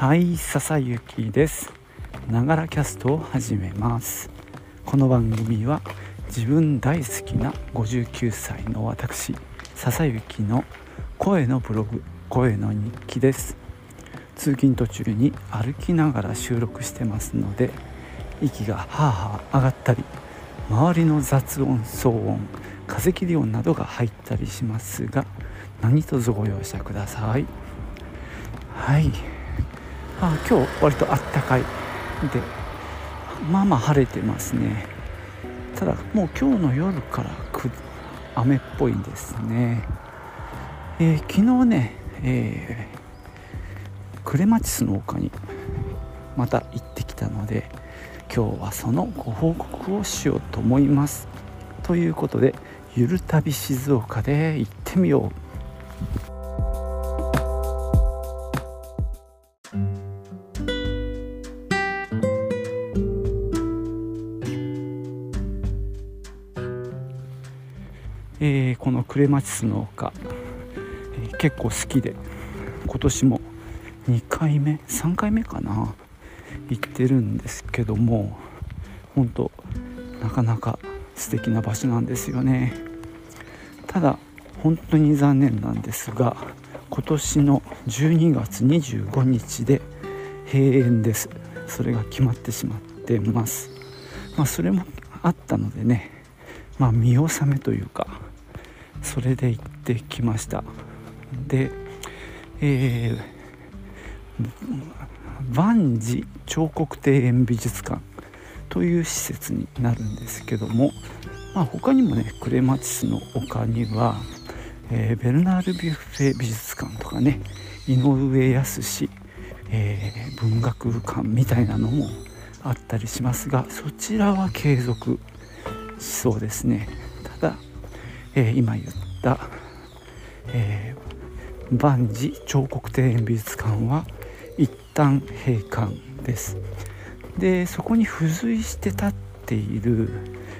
はい笹雪です。ながらキャストを始めます。この番組は自分大好きな59歳の私笹雪の声のブログ声の日記です。通勤途中に歩きながら収録してますので息がはあはあ上がったり周りの雑音騒音風切り音などが入ったりしますが何卒ご容赦ください。はい。あ今日割とあったかい。でまあまあ晴れてますね。ただもう今日の夜から雨っぽいんですね、えー、昨日ね、えー、クレマチスの丘にまた行ってきたので今日はそのご報告をしようと思います。ということでゆる旅静岡で行ってみよう。クレマチスの丘、えー、結構好きで。今年も2回目3回目かな。行ってるんですけども本当なかなか素敵な場所なんですよね。ただ本当に残念なんですが今年の12月25日で閉園です。それが決まってしまってます。まあそれもあったのでねまあ見納めというかそれで行ってきました。でえー、万事彫刻庭園美術館という施設になるんですけども、まあ、他にもねクレマチスの丘には、えー、ベルナール・ビュッフェ美術館とかね井上康、えー、文学館みたいなのもあったりしますがそちらは継続しそうですね。えー、今言った、えー、万事彫刻庭園美術館は一旦閉館です。でそこに付随して立っている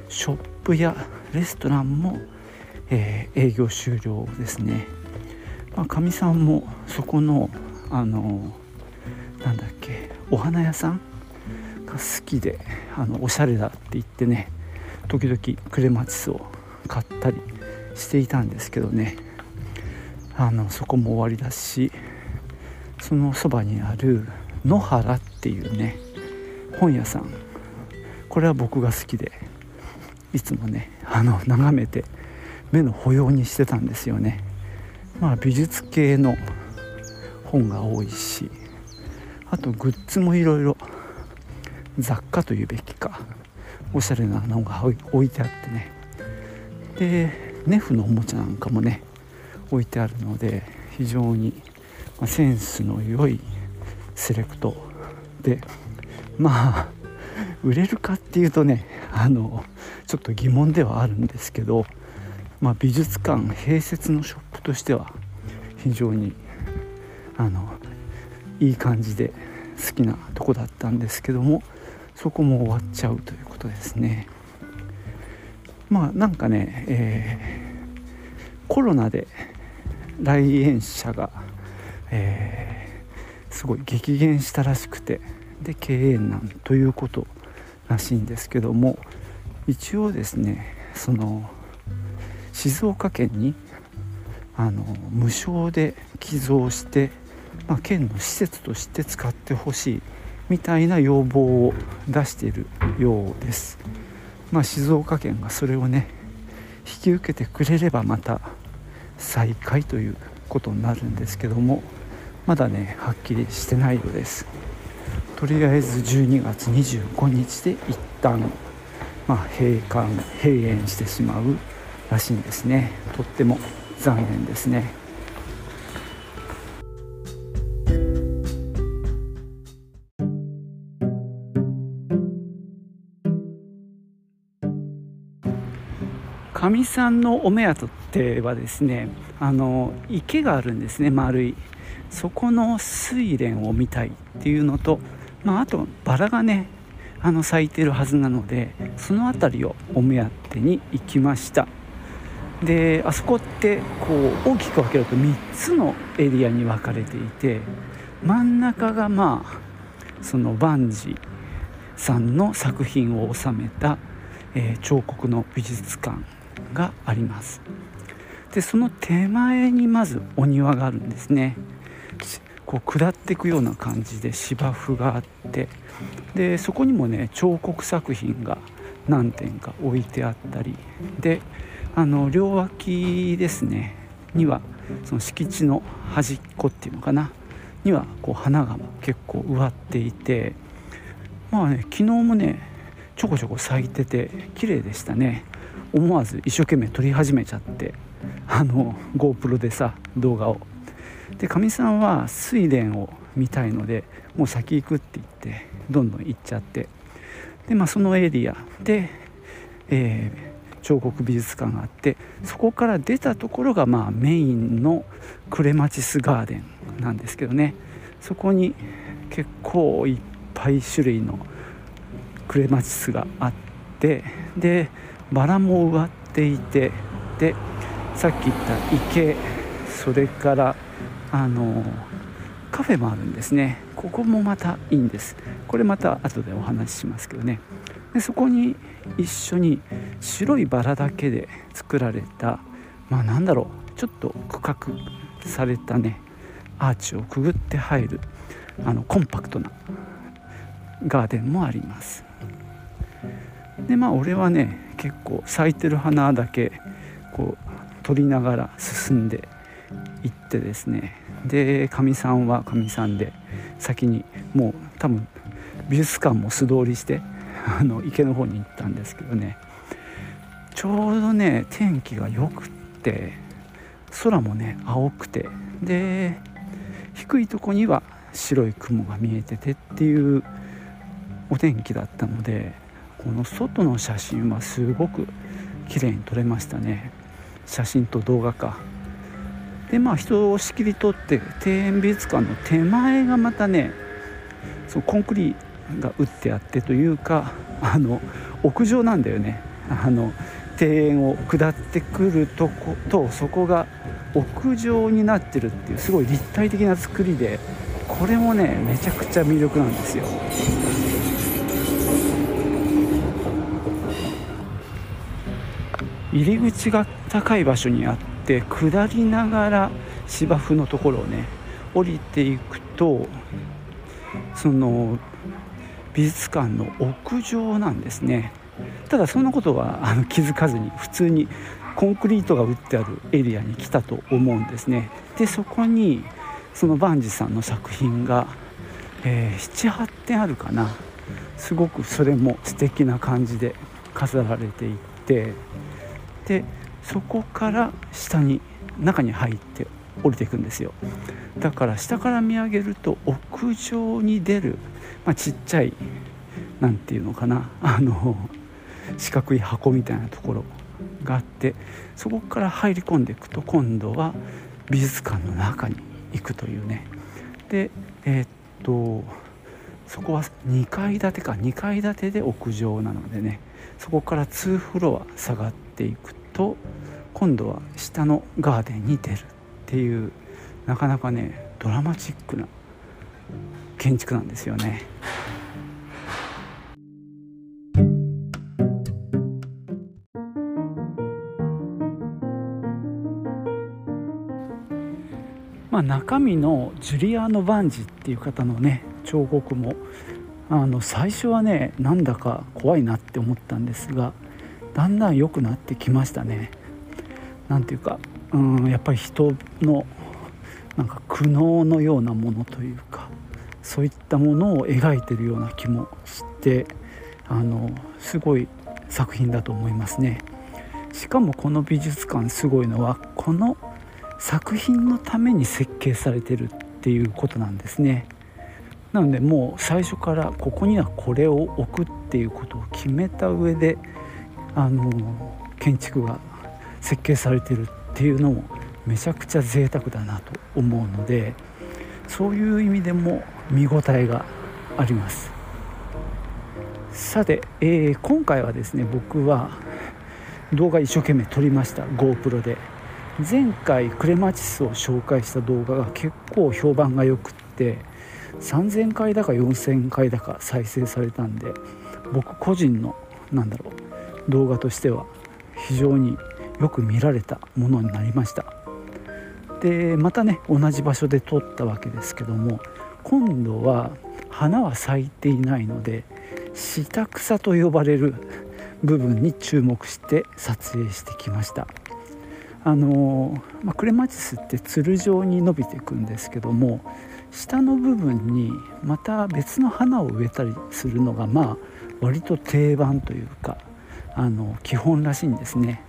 ショップやレストランも、えー、営業終了ですね。かみ、さんもそこのあのなんだっけお花屋さんが好きであのおしゃれだって言ってね時々クレマチスを買ったりしていたんですけどね。あのそこも終わりだしそのそばにある野原っていうね本屋さん。これは僕が好きでいつもねあの眺めて目の保養にしてたんですよね。まあ美術系の本が多いしあとグッズもいろいろ雑貨というべきかおしゃれなのが置いてあってね。でネフのおもちゃなんかもね置いてあるので非常にセンスの良いセレクトでまあ売れるかっていうとねあのちょっと疑問ではあるんですけど、まあ、美術館併設のショップとしては非常にあのいい感じで好きなとこだったんですけどもそこも終わっちゃうということですね。まあなんかね、えー、コロナで来園者が、えー、すごい激減したらしくてで経営難ということらしいんですけども一応ですねその静岡県にあの無償で寄贈して、まあ、県の施設として使ってほしいみたいな要望を出しているようです。まあ、静岡県がそれをね引き受けてくれればまた再開ということになるんですけどもまだねはっきりしてないようです。とりあえず12月25日で一旦まあ閉館閉園してしまうらしいんですね。とっても残念ですね。かみさんのお目当てはですねあの池があるんですね丸い。そこの睡蓮を見たいっていうのと、まあ、あとバラがねあの咲いてるはずなのでその辺りをお目当てに行きました。であそこってこう大きく分けると3つのエリアに分かれていて真ん中がまあそのバンジさんの作品を収めた、えー、彫刻の美術館があります。でその手前にまずお庭があるんですね。こう下っていくような感じで芝生があって。でそこにもね彫刻作品が何点か置いてあったり。であの両脇ですね。にはその敷地の端っこっていうのかな。にはこう花が結構植わっていて。まあね昨日もねちょこちょこ咲いてて綺麗でしたね。思わず一生懸命撮り始めちゃってあの GoPro でさ動画を。でかみさんは睡蓮を見たいのでもう先行くって言ってどんどん行っちゃって。でまあそのエリアで、えー、彫刻美術館があってそこから出たところがまあメインのクレマチスガーデンなんですけどね。そこに結構いっぱい種類のクレマチスがあってでバラも植わっていてでさっき言った池それからあのカフェもあるんですね。ここもまたいいんです。これまた後でお話ししますけどね。でそこに一緒に白いバラだけで作られたまあなんだろう。ちょっと区画されたね。アーチをくぐって入るあのコンパクトなガーデンもあります。でまあ俺はね結構咲いてる花だけこう取りながら進んでいってですね。でかみさんはかみさんで先にもう多分美術館も素通りして あの池の方に行ったんですけどね。ちょうどね天気が良くって空もね青くてで低いとこには白い雲が見えててっていうお天気だったのでこの外の写真はすごく綺麗に撮れましたね。写真と動画か。でまあ人を仕切り取って庭園美術館の手前がまたねそのコンクリが打ってあってというかあの屋上なんだよね。あの庭園を下ってくるとことそこが屋上になってるっていうすごい立体的な作りでこれもねめちゃくちゃ魅力なんですよ。入り口が高い場所にあって下りながら芝生のところをね降りていくとその美術館の屋上なんですね。ただそんなことはあの気づかずに普通にコンクリートが打ってあるエリアに来たと思うんですね。でそこにそのバンジさんの作品が、えー、78点あるかな。すごくそれも素敵な感じで飾られていってでそこから下に中に入って降りていくんですよ。だから下から見上げると屋上に出る、まあ、ちっちゃい何て言うのかなあの四角い箱みたいなところがあってそこから入り込んでいくと今度は美術館の中に行くというね。でえー、っとそこは2階建てか2階建てで屋上なのでねそこから2フロア下がっていくと今度は下のガーデンに出るっていうなかなかねドラマチックな建築なんですよね。まあ、中身のジュリアーノ・バンジっていう方のね彫刻もあの最初はねなんだか怖いなって思ったんですがだんだん良くなってきましたね。なんていうかうんやっぱり人のなんか苦悩のようなものというかそういったものを描いてるような気もしてあのすごい作品だと思いますね。しかもこの美術館すごいのはこの作品のために設計されてるっていうことなんですね。なのでもう最初からここにはこれを置くっていうことを決めた上であの建築が設計されてるっていうのもめちゃくちゃ贅沢だなと思うのでそういう意味でも見応えがあります。さて、えー、今回はですね僕は動画一生懸命撮りました GoPro で。前回クレマチスを紹介した動画が結構評判が良くって3000回だか4000回だか再生されたんで僕個人のなんだろう動画としては非常によく見られたものになりました。でまたね同じ場所で撮ったわけですけども今度は花は咲いていないので下草と呼ばれる部分に注目して撮影してきました。あのまあ、クレマチスってつる状に伸びていくんですけども下の部分にまた別の花を植えたりするのがまあ割と定番というかあの基本らしいんですね。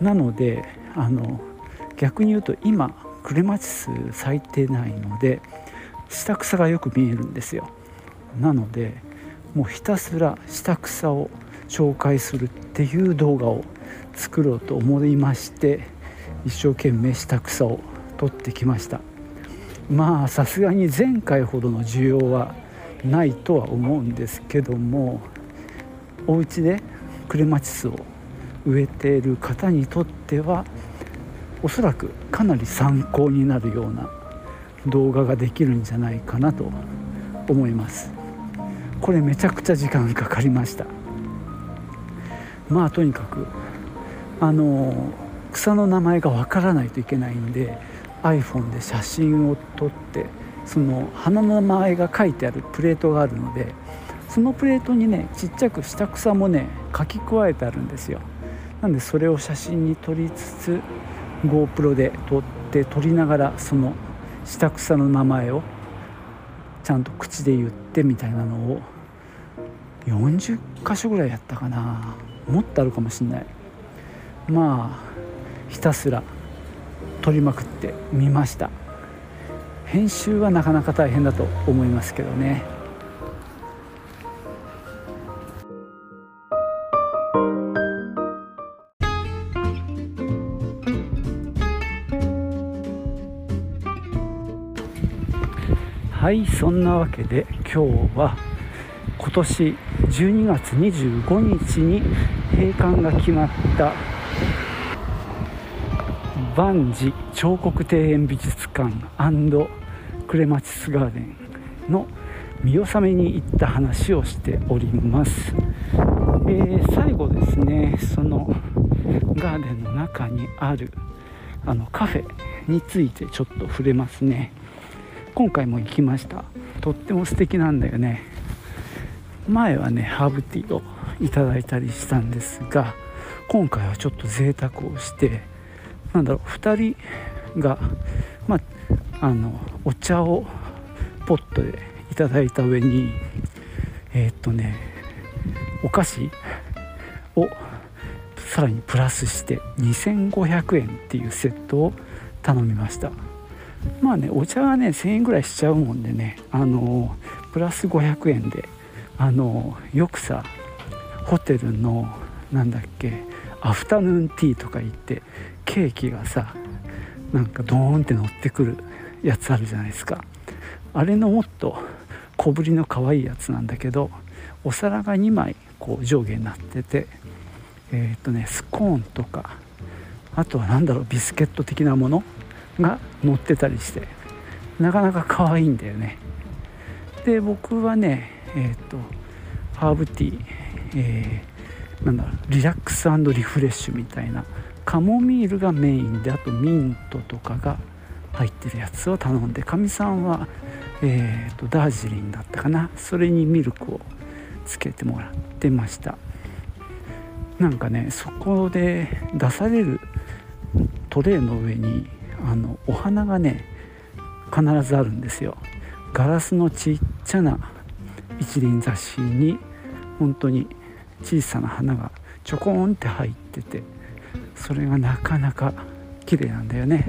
なのであの逆に言うと今クレマチス咲いてないので下草がよく見えるんですよ。なのでもうひたすら下草を紹介するっていう動画を作ろうと思いまして一生懸命下草を取ってきました。まあさすがに前回ほどの需要はないとは思うんですけどもお家でクレマチスを植えている方にとってはおそらくかなり参考になるような動画ができるんじゃないかなと思います。これめちゃくちゃ時間かかりました。まあとにかくあの草の名前がわからないといけないんで iPhone で写真を撮ってその花の名前が書いてあるプレートがあるのでそのプレートにねちっちゃく下草もね書き加えてあるんですよ。なんでそれを写真に撮りつつ GoPro で撮って撮りながらその下草の名前をちゃんと口で言ってみたいなのを40箇所ぐらいやったかな。もっとあるかもしんない。まあひたすら撮りまくってみました。編集はなかなか大変だと思いますけどね。そんなわけで今日は今年12月25日に閉館が決まった万事彫刻庭園美術館クレマチスガーデンの見納めに行った話をしております、えー、最後ですねそのガーデンの中にあるあのカフェについてちょっと触れますね。今回も行きました。とっても素敵なんだよね。前はねハーブティーをいただいたりしたんですが今回はちょっと贅沢をしてなんだろう2人がまああのお茶をポットでいただいた上にえー、っとねお菓子をさらにプラスして2500円っていうセットを頼みました。まあねお茶はね1000円ぐらいしちゃうもんでねあのプラス500円であのよくさホテルのなんだっけアフタヌーンティーとか行ってケーキがさなんかドーンって乗ってくるやつあるじゃないですか。あれのもっと小ぶりの可愛いやつなんだけどお皿が2枚こう上下になっててえっ、とねスコーンとかあとは何だろうビスケット的なものが乗ってたりしてなかなか可愛いんだよね。で僕はねえっ、ー、とハーブティー、えー、なんだリラックスリフレッシュみたいなカモミールがメインであとミントとかが入ってるやつを頼んでかみさんは、えーと、ダージリンだったかなそれにミルクをつけてもらってました。なんかねそこで出されるトレーの上にあのお花がね必ずあるんですよ。ガラスのちっちゃな一輪挿しに本当に小さな花がちょこんって入っててそれがなかなか綺麗なんだよね。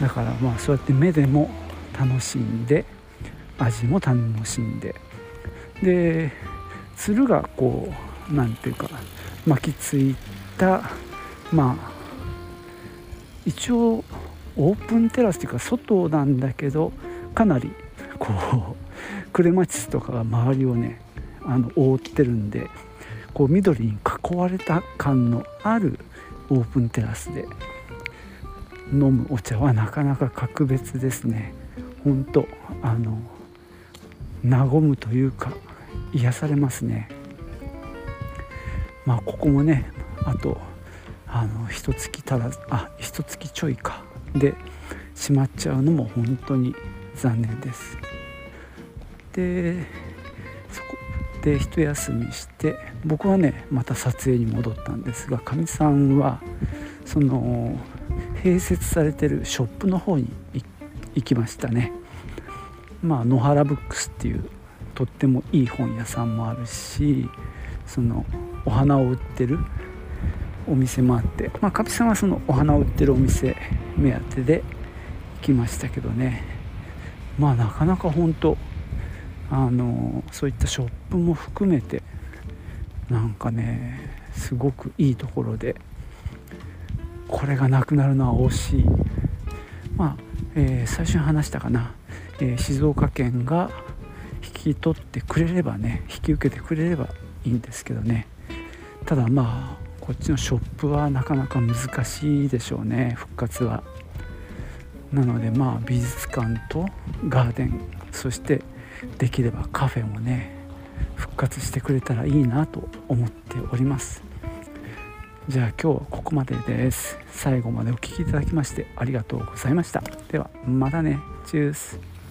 だからまあそうやって目でも楽しんで味も楽しんででつるがこう何ていうか巻きついたまあ一応オープンテラスっていうか外なんだけどかなりこう クレマチスとかが周りをねあの覆ってるんでこう緑に囲われた感のあるオープンテラスで飲むお茶はなかなか格別ですね。本当あの和むというか癒されますね。まあここもねあとあの一月足らずあ一月ちょいか。で閉まっちゃうのも本当に残念です。でそこで一休みして僕はねまた撮影に戻ったんですがかみさんはその併設されてるショップの方に行きましたね。まあ野原ブックスっていうとってもいい本屋さんもあるしそのお花を売ってるお店もあってまあかみさんはそのお花を売ってるお店目当てで行きましたけどね。まあなかなか本当あのそういったショップも含めてなんかねすごくいいところでこれがなくなるのは惜しい。まあ、えー、最初に話したかな、えー、静岡県が引き取ってくれればね引き受けてくれればいいんですけどね。ただまあこっちのショップはなかなか難しいでしょうね復活は。なのでまあ美術館とガーデンそしてできればカフェもね復活してくれたらいいなと思っております。じゃあ今日はここまでです。最後までお聴きいただきましてありがとうございました。ではまたね。チュース。